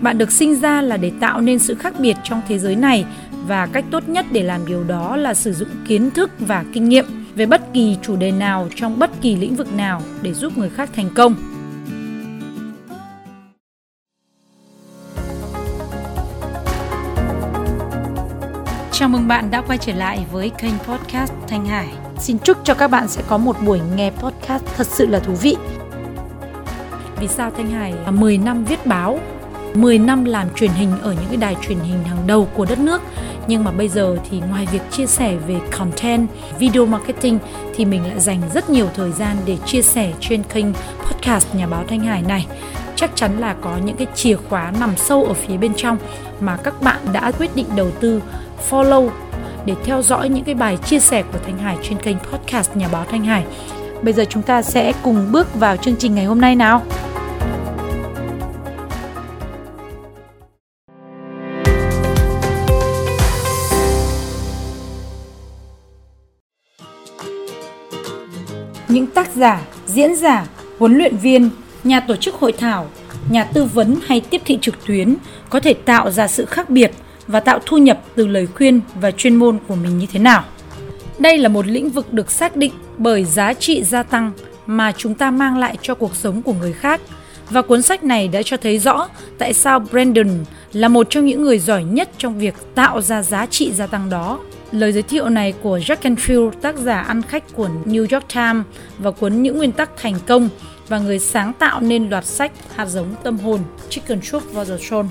Bạn được sinh ra là để tạo nên sự khác biệt trong thế giới này và cách tốt nhất để làm điều đó là sử dụng kiến thức và kinh nghiệm về bất kỳ chủ đề nào trong bất kỳ lĩnh vực nào để giúp người khác thành công. Chào mừng bạn đã quay trở lại với kênh podcast Thanh Hải. Xin chúc cho các bạn sẽ có một buổi nghe podcast thật sự là thú vị. Vì sao Thanh Hải 10 năm viết báo 10 năm làm truyền hình ở những cái đài truyền hình hàng đầu của đất nước nhưng mà bây giờ thì ngoài việc chia sẻ về content, video marketing thì mình lại dành rất nhiều thời gian để chia sẻ trên kênh podcast Nhà báo Thanh Hải này. Chắc chắn là có những cái chìa khóa nằm sâu ở phía bên trong mà các bạn đã quyết định đầu tư follow để theo dõi những cái bài chia sẻ của Thanh Hải trên kênh podcast Nhà báo Thanh Hải. Bây giờ chúng ta sẽ cùng bước vào chương trình ngày hôm nay nào. Tác giả, diễn giả, huấn luyện viên, nhà tổ chức hội thảo, nhà tư vấn hay tiếp thị trực tuyến có thể tạo ra sự khác biệt và tạo thu nhập từ lời khuyên và chuyên môn của mình như thế nào. Đây là một lĩnh vực được xác định bởi giá trị gia tăng mà chúng ta mang lại cho cuộc sống của người khác và cuốn sách này đã cho thấy rõ tại sao Brandon là một trong những người giỏi nhất trong việc tạo ra giá trị gia tăng đó Lời giới thiệu này của Jack Canfield, tác giả ăn khách của New York Times và cuốn Những nguyên tắc thành công và người sáng tạo nên loạt sách Hạt giống tâm hồn Chicken Soup for the Soul.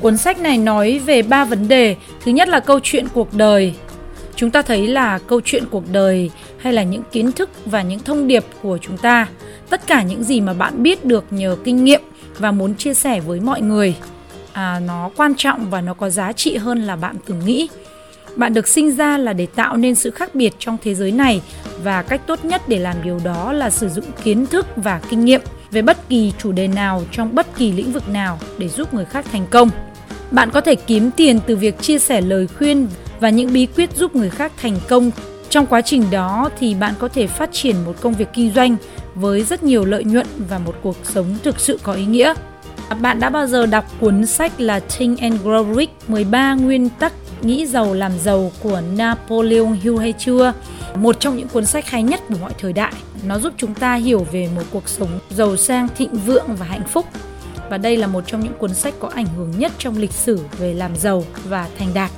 Cuốn sách này nói về ba vấn đề. Thứ nhất là câu chuyện cuộc đời. Chúng ta thấy là câu chuyện cuộc đời hay là những kiến thức và những thông điệp của chúng ta, tất cả những gì mà bạn biết được nhờ kinh nghiệm và muốn chia sẻ với mọi người, à, nó quan trọng và nó có giá trị hơn là bạn từng nghĩ bạn được sinh ra là để tạo nên sự khác biệt trong thế giới này và cách tốt nhất để làm điều đó là sử dụng kiến thức và kinh nghiệm về bất kỳ chủ đề nào trong bất kỳ lĩnh vực nào để giúp người khác thành công. Bạn có thể kiếm tiền từ việc chia sẻ lời khuyên và những bí quyết giúp người khác thành công. Trong quá trình đó thì bạn có thể phát triển một công việc kinh doanh với rất nhiều lợi nhuận và một cuộc sống thực sự có ý nghĩa. Bạn đã bao giờ đọc cuốn sách là Think and Grow Rich 13 nguyên tắc Nghĩ giàu làm giàu của Napoleon Hill hay chưa? Một trong những cuốn sách hay nhất của mọi thời đại. Nó giúp chúng ta hiểu về một cuộc sống giàu sang, thịnh vượng và hạnh phúc. Và đây là một trong những cuốn sách có ảnh hưởng nhất trong lịch sử về làm giàu và thành đạt.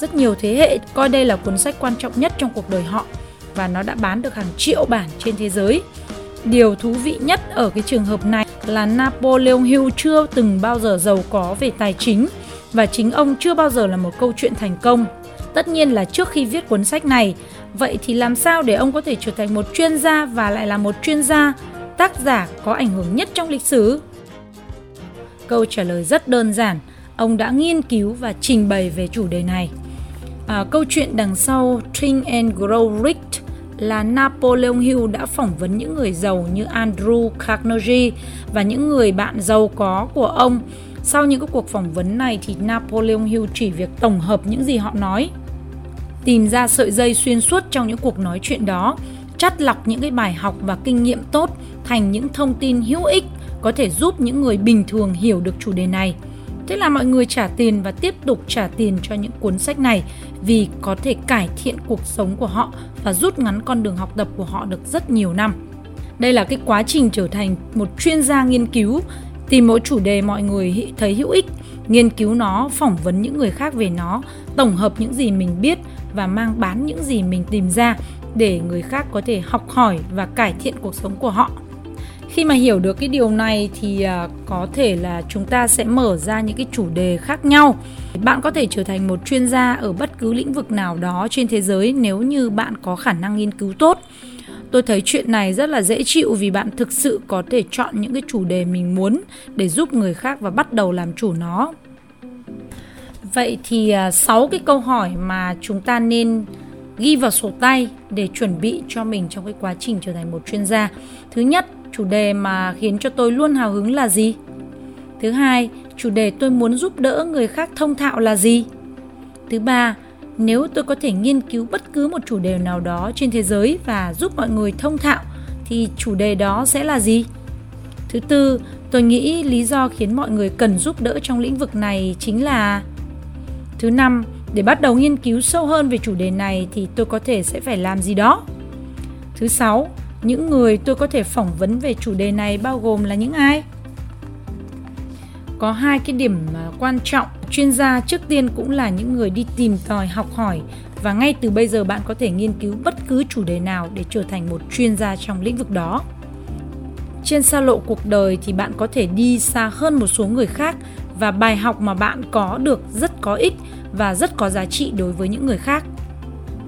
Rất nhiều thế hệ coi đây là cuốn sách quan trọng nhất trong cuộc đời họ và nó đã bán được hàng triệu bản trên thế giới. Điều thú vị nhất ở cái trường hợp này là Napoleon Hill chưa từng bao giờ giàu có về tài chính và chính ông chưa bao giờ là một câu chuyện thành công. Tất nhiên là trước khi viết cuốn sách này, vậy thì làm sao để ông có thể trở thành một chuyên gia và lại là một chuyên gia, tác giả có ảnh hưởng nhất trong lịch sử? Câu trả lời rất đơn giản, ông đã nghiên cứu và trình bày về chủ đề này. À, câu chuyện đằng sau Think and Grow Rich là Napoleon Hill đã phỏng vấn những người giàu như Andrew Carnegie và những người bạn giàu có của ông sau những cái cuộc phỏng vấn này thì Napoleon Hill chỉ việc tổng hợp những gì họ nói, tìm ra sợi dây xuyên suốt trong những cuộc nói chuyện đó, chắt lọc những cái bài học và kinh nghiệm tốt thành những thông tin hữu ích có thể giúp những người bình thường hiểu được chủ đề này. Thế là mọi người trả tiền và tiếp tục trả tiền cho những cuốn sách này vì có thể cải thiện cuộc sống của họ và rút ngắn con đường học tập của họ được rất nhiều năm. Đây là cái quá trình trở thành một chuyên gia nghiên cứu Tìm mỗi chủ đề mọi người thấy hữu ích, nghiên cứu nó, phỏng vấn những người khác về nó, tổng hợp những gì mình biết và mang bán những gì mình tìm ra để người khác có thể học hỏi và cải thiện cuộc sống của họ. Khi mà hiểu được cái điều này thì à, có thể là chúng ta sẽ mở ra những cái chủ đề khác nhau. Bạn có thể trở thành một chuyên gia ở bất cứ lĩnh vực nào đó trên thế giới nếu như bạn có khả năng nghiên cứu tốt tôi thấy chuyện này rất là dễ chịu vì bạn thực sự có thể chọn những cái chủ đề mình muốn để giúp người khác và bắt đầu làm chủ nó. Vậy thì à, sáu cái câu hỏi mà chúng ta nên ghi vào sổ tay để chuẩn bị cho mình trong cái quá trình trở thành một chuyên gia. Thứ nhất, chủ đề mà khiến cho tôi luôn hào hứng là gì? Thứ hai, chủ đề tôi muốn giúp đỡ người khác thông thạo là gì? Thứ ba nếu tôi có thể nghiên cứu bất cứ một chủ đề nào đó trên thế giới và giúp mọi người thông thạo thì chủ đề đó sẽ là gì Thứ tư, tôi nghĩ lý do khiến mọi người cần giúp đỡ trong lĩnh vực này chính là Thứ năm, để bắt đầu nghiên cứu sâu hơn về chủ đề này thì tôi có thể sẽ phải làm gì đó. Thứ sáu, những người tôi có thể phỏng vấn về chủ đề này bao gồm là những ai? Có hai cái điểm à, quan trọng, chuyên gia trước tiên cũng là những người đi tìm tòi học hỏi và ngay từ bây giờ bạn có thể nghiên cứu bất cứ chủ đề nào để trở thành một chuyên gia trong lĩnh vực đó. Trên xa lộ cuộc đời thì bạn có thể đi xa hơn một số người khác và bài học mà bạn có được rất có ích và rất có giá trị đối với những người khác.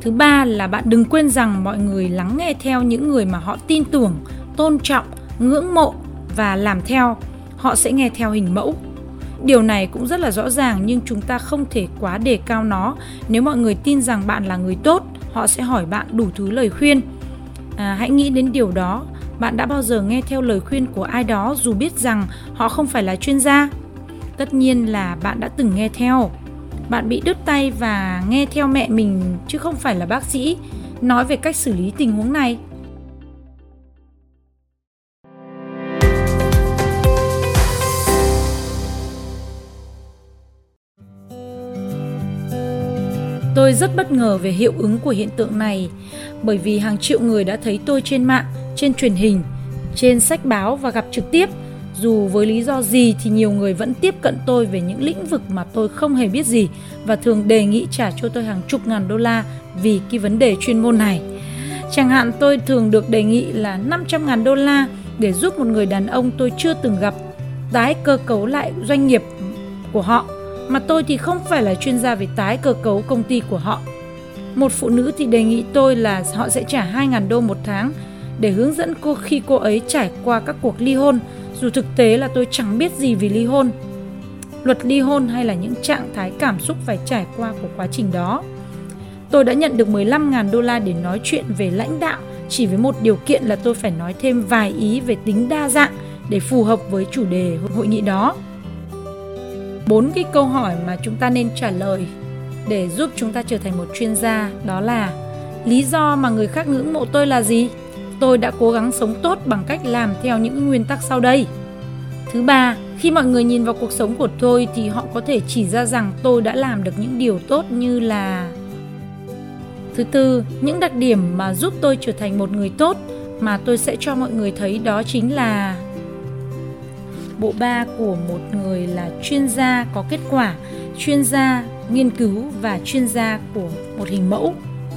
Thứ ba là bạn đừng quên rằng mọi người lắng nghe theo những người mà họ tin tưởng, tôn trọng, ngưỡng mộ và làm theo. Họ sẽ nghe theo hình mẫu. Điều này cũng rất là rõ ràng nhưng chúng ta không thể quá đề cao nó. Nếu mọi người tin rằng bạn là người tốt, họ sẽ hỏi bạn đủ thứ lời khuyên. À, hãy nghĩ đến điều đó. Bạn đã bao giờ nghe theo lời khuyên của ai đó dù biết rằng họ không phải là chuyên gia? Tất nhiên là bạn đã từng nghe theo bạn bị đứt tay và nghe theo mẹ mình chứ không phải là bác sĩ nói về cách xử lý tình huống này Tôi rất bất ngờ về hiệu ứng của hiện tượng này bởi vì hàng triệu người đã thấy tôi trên mạng, trên truyền hình, trên sách báo và gặp trực tiếp dù với lý do gì thì nhiều người vẫn tiếp cận tôi về những lĩnh vực mà tôi không hề biết gì và thường đề nghị trả cho tôi hàng chục ngàn đô la vì cái vấn đề chuyên môn này. Chẳng hạn tôi thường được đề nghị là 500 ngàn đô la để giúp một người đàn ông tôi chưa từng gặp tái cơ cấu lại doanh nghiệp của họ mà tôi thì không phải là chuyên gia về tái cơ cấu công ty của họ. Một phụ nữ thì đề nghị tôi là họ sẽ trả 2.000 đô một tháng để hướng dẫn cô khi cô ấy trải qua các cuộc ly hôn, dù thực tế là tôi chẳng biết gì về ly hôn, luật ly hôn hay là những trạng thái cảm xúc phải trải qua của quá trình đó. Tôi đã nhận được 15.000 đô la để nói chuyện về lãnh đạo, chỉ với một điều kiện là tôi phải nói thêm vài ý về tính đa dạng để phù hợp với chủ đề hội nghị đó. Bốn cái câu hỏi mà chúng ta nên trả lời để giúp chúng ta trở thành một chuyên gia đó là lý do mà người khác ngưỡng mộ tôi là gì? tôi đã cố gắng sống tốt bằng cách làm theo những nguyên tắc sau đây. Thứ ba, khi mọi người nhìn vào cuộc sống của tôi thì họ có thể chỉ ra rằng tôi đã làm được những điều tốt như là Thứ tư, những đặc điểm mà giúp tôi trở thành một người tốt mà tôi sẽ cho mọi người thấy đó chính là Bộ ba của một người là chuyên gia có kết quả, chuyên gia nghiên cứu và chuyên gia của một hình mẫu.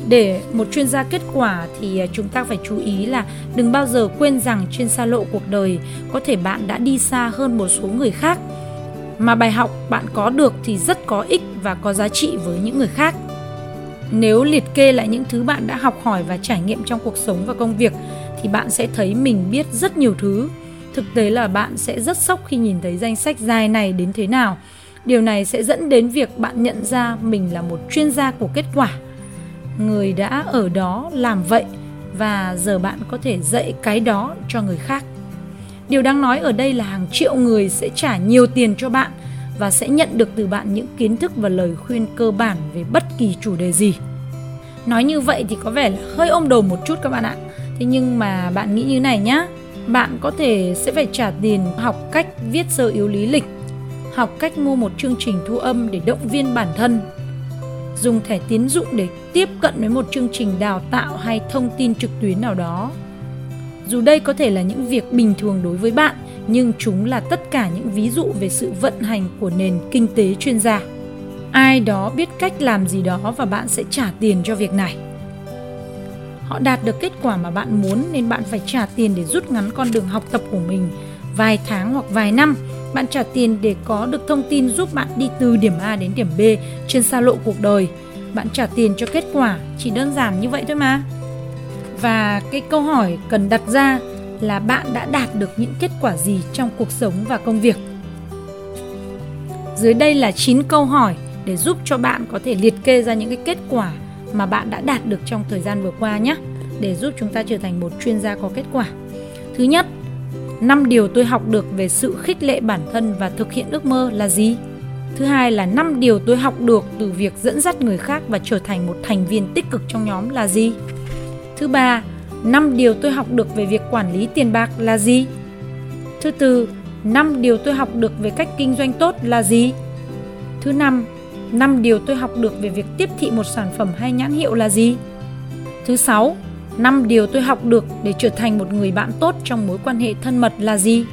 Để một chuyên gia kết quả thì à, chúng ta phải chú ý là đừng bao giờ quên rằng trên xa lộ cuộc đời có thể bạn đã đi xa hơn một số người khác. Mà bài học bạn có được thì rất có ích và có giá trị với những người khác. Nếu liệt kê lại những thứ bạn đã học hỏi và trải nghiệm trong cuộc sống và công việc thì bạn sẽ thấy mình biết rất nhiều thứ thực tế là bạn sẽ rất sốc khi nhìn thấy danh sách dài này đến thế nào. Điều này sẽ dẫn đến việc bạn nhận ra mình là một chuyên gia của kết quả. Người đã ở đó làm vậy và giờ bạn có thể dạy cái đó cho người khác. Điều đáng nói ở đây là hàng triệu người sẽ trả nhiều tiền cho bạn và sẽ nhận được từ bạn những kiến thức và lời khuyên cơ bản về bất kỳ chủ đề gì. Nói như vậy thì có vẻ là hơi ôm đồ một chút các bạn ạ. Thế nhưng mà bạn nghĩ như này nhá bạn có thể sẽ phải trả tiền học cách viết sơ yếu lý lịch học cách mua một chương trình thu âm để động viên bản thân dùng thẻ tiến dụng để tiếp cận với một chương trình đào tạo hay thông tin trực tuyến nào đó. Dù đây có thể là những việc bình thường đối với bạn, nhưng chúng là tất cả những ví dụ về sự vận hành của nền kinh tế chuyên gia. Ai đó biết cách làm gì đó và bạn sẽ trả tiền cho việc này. Họ đạt được kết quả mà bạn muốn nên bạn phải trả tiền để rút ngắn con đường học tập của mình vài tháng hoặc vài năm bạn trả tiền để có được thông tin giúp bạn đi từ điểm A đến điểm B trên xa lộ cuộc đời. Bạn trả tiền cho kết quả, chỉ đơn giản như vậy thôi mà. Và cái câu hỏi cần đặt ra là bạn đã đạt được những kết quả gì trong cuộc sống và công việc. Dưới đây là 9 câu hỏi để giúp cho bạn có thể liệt kê ra những cái kết quả mà bạn đã đạt được trong thời gian vừa qua nhé, để giúp chúng ta trở thành một chuyên gia có kết quả. Thứ nhất, 5 điều tôi học được về sự khích lệ bản thân và thực hiện ước mơ là gì? Thứ hai là 5 điều tôi học được từ việc dẫn dắt người khác và trở thành một thành viên tích cực trong nhóm là gì? Thứ ba, 5 điều tôi học được về việc quản lý tiền bạc là gì? Thứ tư, 5 điều tôi học được về cách kinh doanh tốt là gì? Thứ năm, 5 điều tôi học được về việc tiếp thị một sản phẩm hay nhãn hiệu là gì? Thứ 6, 5 điều tôi học được để trở thành một người bạn tốt trong mối quan hệ thân mật là gì?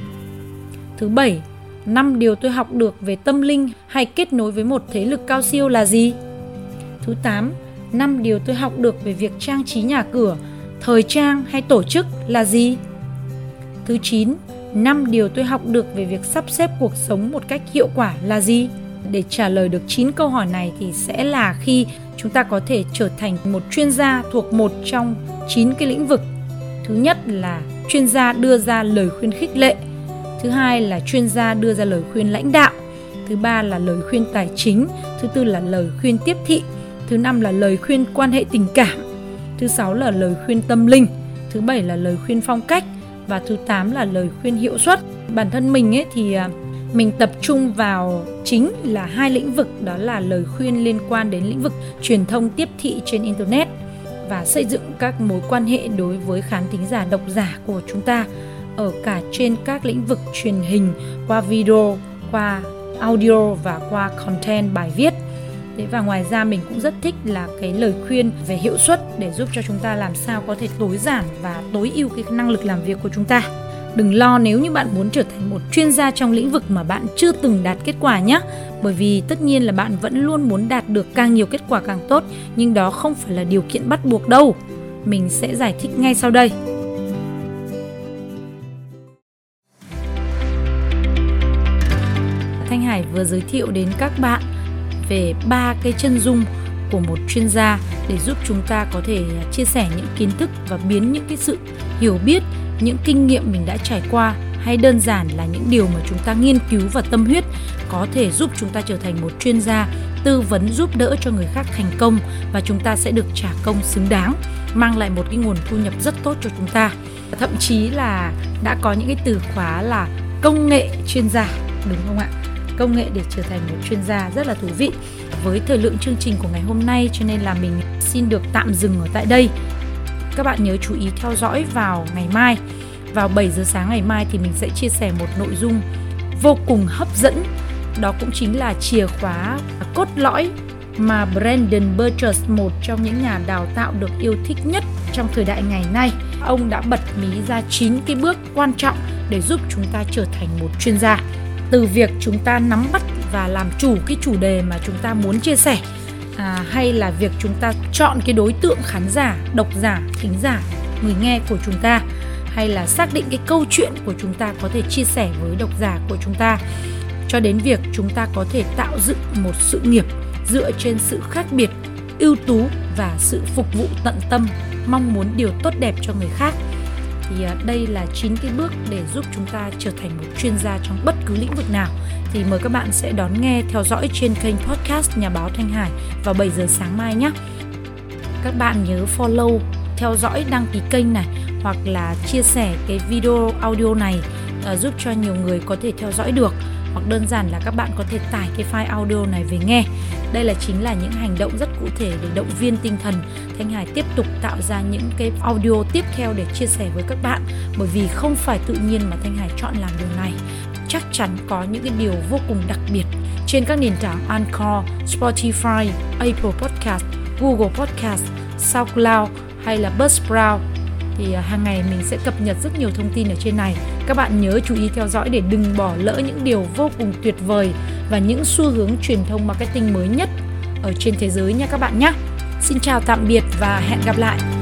Thứ 7, 5 điều tôi học được về tâm linh hay kết nối với một thế lực cao siêu là gì? Thứ 8, 5 điều tôi học được về việc trang trí nhà cửa, thời trang hay tổ chức là gì? Thứ 9, 5 điều tôi học được về việc sắp xếp cuộc sống một cách hiệu quả là gì? Để trả lời được 9 câu hỏi này thì sẽ là khi chúng ta có thể trở thành một chuyên gia thuộc một trong 9 cái lĩnh vực. Thứ nhất là chuyên gia đưa ra lời khuyên khích lệ. Thứ hai là chuyên gia đưa ra lời khuyên lãnh đạo. Thứ ba là lời khuyên tài chính. Thứ tư là lời khuyên tiếp thị. Thứ năm là lời khuyên quan hệ tình cảm. Thứ sáu là lời khuyên tâm linh. Thứ bảy là lời khuyên phong cách và thứ tám là lời khuyên hiệu suất. Bản thân mình ấy thì à, mình tập trung vào chính là hai lĩnh vực, đó là lời khuyên liên quan đến lĩnh vực truyền thông tiếp thị trên internet và xây dựng các mối quan hệ đối với khán thính giả, độc giả của chúng ta ở cả trên các lĩnh vực truyền hình, qua video, qua audio và qua content bài viết Thế và ngoài ra, mình cũng rất thích là cái lời khuyên về hiệu suất để giúp cho chúng ta làm sao có thể tối giản và tối ưu cái năng lực làm việc của chúng ta. Đừng lo nếu như bạn muốn trở thành một chuyên gia trong lĩnh vực mà bạn chưa từng đạt kết quả nhé. Bởi vì tất nhiên là bạn vẫn luôn muốn đạt được càng nhiều kết quả càng tốt, nhưng đó không phải là điều kiện bắt buộc đâu. Mình sẽ giải thích ngay sau đây. Thanh Hải vừa giới thiệu đến các bạn về ba cái chân dung của một chuyên gia để giúp chúng ta có thể chia sẻ những kiến thức và biến những cái sự hiểu biết, những kinh nghiệm mình đã trải qua hay đơn giản là những điều mà chúng ta nghiên cứu và tâm huyết có thể giúp chúng ta trở thành một chuyên gia tư vấn giúp đỡ cho người khác thành công và chúng ta sẽ được trả công xứng đáng, mang lại một cái nguồn thu nhập rất tốt cho chúng ta. Thậm chí là đã có những cái từ khóa là công nghệ chuyên gia, đúng không ạ? Công nghệ để trở thành một chuyên gia rất là thú vị. Với thời lượng chương trình của ngày hôm nay, cho nên là mình xin được tạm dừng ở tại đây các bạn nhớ chú ý theo dõi vào ngày mai vào 7 giờ sáng ngày mai thì mình sẽ chia sẻ một nội dung vô cùng hấp dẫn đó cũng chính là chìa khóa à, cốt lõi mà Brandon Burgess, một trong những nhà đào tạo được yêu thích nhất trong thời đại ngày nay. Ông đã bật mí ra 9 cái bước quan trọng để giúp chúng ta trở thành một chuyên gia từ việc chúng ta nắm bắt và làm chủ cái chủ đề mà chúng ta muốn chia sẻ à, hay là việc chúng ta chọn cái đối tượng khán giả, độc giả, thính giả, người nghe của chúng ta, hay là xác định cái câu chuyện của chúng ta có thể chia sẻ với độc giả của chúng ta. Cho đến việc chúng ta có thể tạo dựng một sự nghiệp dựa trên sự khác biệt, ưu tú và sự phục vụ tận tâm, mong muốn điều tốt đẹp cho người khác. Thì à, đây là 9 cái bước để giúp chúng ta trở thành một chuyên gia trong bất cứ lĩnh vực nào. Thì mời các bạn sẽ đón nghe theo dõi trên kênh podcast Nhà báo Thanh Hải vào 7 giờ sáng mai nhé. Các bạn nhớ follow, theo dõi, đăng ký kênh này hoặc là chia sẻ cái video audio này uh, giúp cho nhiều người có thể theo dõi được hoặc đơn giản là các bạn có thể tải cái file audio này về nghe. Đây là chính là những hành động rất cụ thể để động viên tinh thần Thanh Hải tiếp tục tạo ra những cái audio tiếp theo để chia sẻ với các bạn bởi vì không phải tự nhiên mà Thanh Hải chọn làm điều này. Chắc chắn có những cái điều vô cùng đặc biệt trên các nền tảng Anchor, Spotify, Apple Podcast, Google Podcast, SoundCloud hay là Buzzsprout thì à, hàng ngày mình sẽ cập nhật rất nhiều thông tin ở trên này. Các bạn nhớ chú ý theo dõi để đừng bỏ lỡ những điều vô cùng tuyệt vời và những xu hướng truyền thông marketing mới nhất ở trên thế giới nha các bạn nhé. Xin chào tạm biệt và hẹn gặp lại.